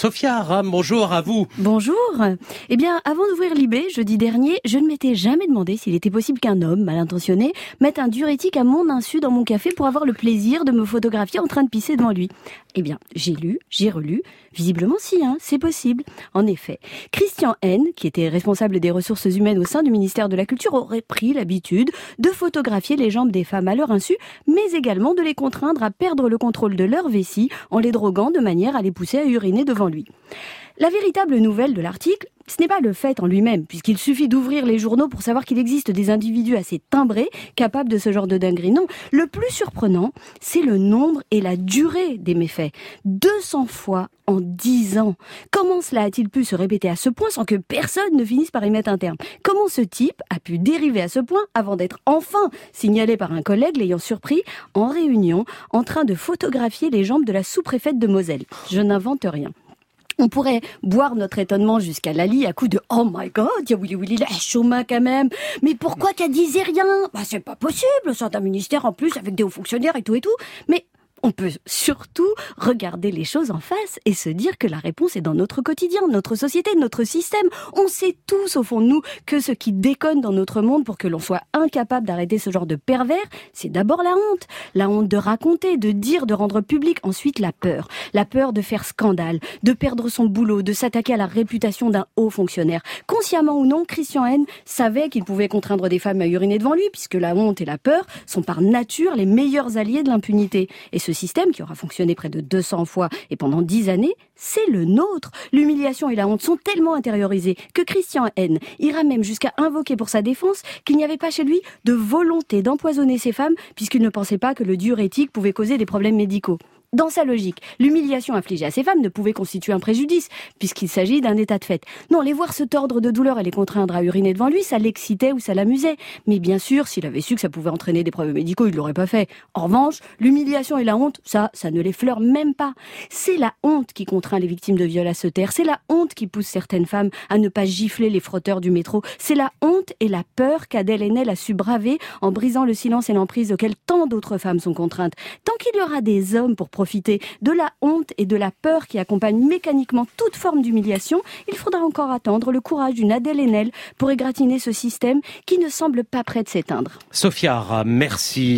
Sophia Aram, bonjour à vous. Bonjour. Eh bien, avant d'ouvrir l'IB, jeudi dernier, je ne m'étais jamais demandé s'il était possible qu'un homme mal intentionné mette un diurétique à mon insu dans mon café pour avoir le plaisir de me photographier en train de pisser devant lui. Eh bien, j'ai lu, j'ai relu. Visiblement, si, hein, c'est possible. En effet, Christian N, qui était responsable des ressources humaines au sein du ministère de la Culture, aurait pris l'habitude de photographier les jambes des femmes à leur insu, mais également de les contraindre à perdre le contrôle de leur vessie en les droguant de manière à les pousser à uriner devant lui. La véritable nouvelle de l'article, ce n'est pas le fait en lui-même, puisqu'il suffit d'ouvrir les journaux pour savoir qu'il existe des individus assez timbrés, capables de ce genre de dinguerie. Non, le plus surprenant, c'est le nombre et la durée des méfaits. 200 fois en 10 ans. Comment cela a-t-il pu se répéter à ce point sans que personne ne finisse par y mettre un terme? Comment ce type a pu dériver à ce point avant d'être enfin signalé par un collègue l'ayant surpris en réunion en train de photographier les jambes de la sous-préfète de Moselle? Je n'invente rien. On pourrait boire notre étonnement jusqu'à Lali à coup de Oh my god, y a Willy Willy chômage quand même. Mais pourquoi qu'elle disait rien? Bah c'est pas possible, c'est un ministère en plus avec des hauts fonctionnaires et tout et tout. Mais on peut surtout regarder les choses en face et se dire que la réponse est dans notre quotidien, notre société, notre système. On sait tous au fond de nous que ce qui déconne dans notre monde pour que l'on soit incapable d'arrêter ce genre de pervers, c'est d'abord la honte. La honte de raconter, de dire, de rendre public, ensuite la peur. La peur de faire scandale, de perdre son boulot, de s'attaquer à la réputation d'un haut fonctionnaire. Consciemment ou non, Christian N savait qu'il pouvait contraindre des femmes à uriner devant lui puisque la honte et la peur sont par nature les meilleurs alliés de l'impunité. Ce système, qui aura fonctionné près de 200 fois et pendant 10 années, c'est le nôtre. L'humiliation et la honte sont tellement intériorisées que Christian N ira même jusqu'à invoquer pour sa défense qu'il n'y avait pas chez lui de volonté d'empoisonner ces femmes puisqu'il ne pensait pas que le diurétique pouvait causer des problèmes médicaux. Dans sa logique, l'humiliation infligée à ces femmes ne pouvait constituer un préjudice, puisqu'il s'agit d'un état de fait. Non, les voir se tordre de douleur et les contraindre à uriner devant lui, ça l'excitait ou ça l'amusait. Mais bien sûr, s'il avait su que ça pouvait entraîner des problèmes médicaux, il l'aurait pas fait. En revanche, l'humiliation et la honte, ça, ça ne les fleure même pas. C'est la honte qui contraint les victimes de viol à se taire. C'est la honte qui pousse certaines femmes à ne pas gifler les frotteurs du métro. C'est la honte et la peur qu'Adèle Haenel a su braver en brisant le silence et l'emprise auxquels tant d'autres femmes sont contraintes. Tant qu'il y aura des hommes pour profiter de la honte et de la peur qui accompagnent mécaniquement toute forme d'humiliation, il faudra encore attendre le courage d'une Adèle Haenel pour égratigner ce système qui ne semble pas prêt de s'éteindre. Sophia, merci.